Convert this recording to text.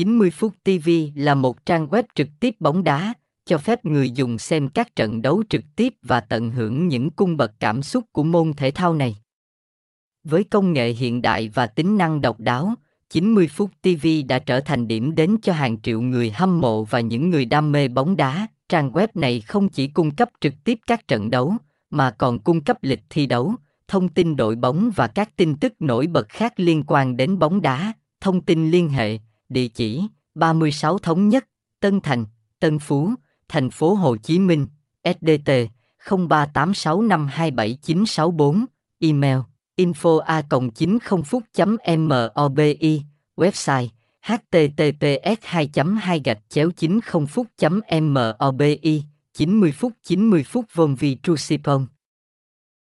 90 phút TV là một trang web trực tiếp bóng đá, cho phép người dùng xem các trận đấu trực tiếp và tận hưởng những cung bậc cảm xúc của môn thể thao này. Với công nghệ hiện đại và tính năng độc đáo, 90 phút TV đã trở thành điểm đến cho hàng triệu người hâm mộ và những người đam mê bóng đá. Trang web này không chỉ cung cấp trực tiếp các trận đấu, mà còn cung cấp lịch thi đấu, thông tin đội bóng và các tin tức nổi bật khác liên quan đến bóng đá. Thông tin liên hệ, địa chỉ 36 Thống Nhất, Tân Thành, Tân Phú, Thành phố Hồ Chí Minh, SDT 0386527964, email info a 90 phút mobi website https 2 2 gạch chéo 90 phút mobi 90 phút 90 phút von vi trusipon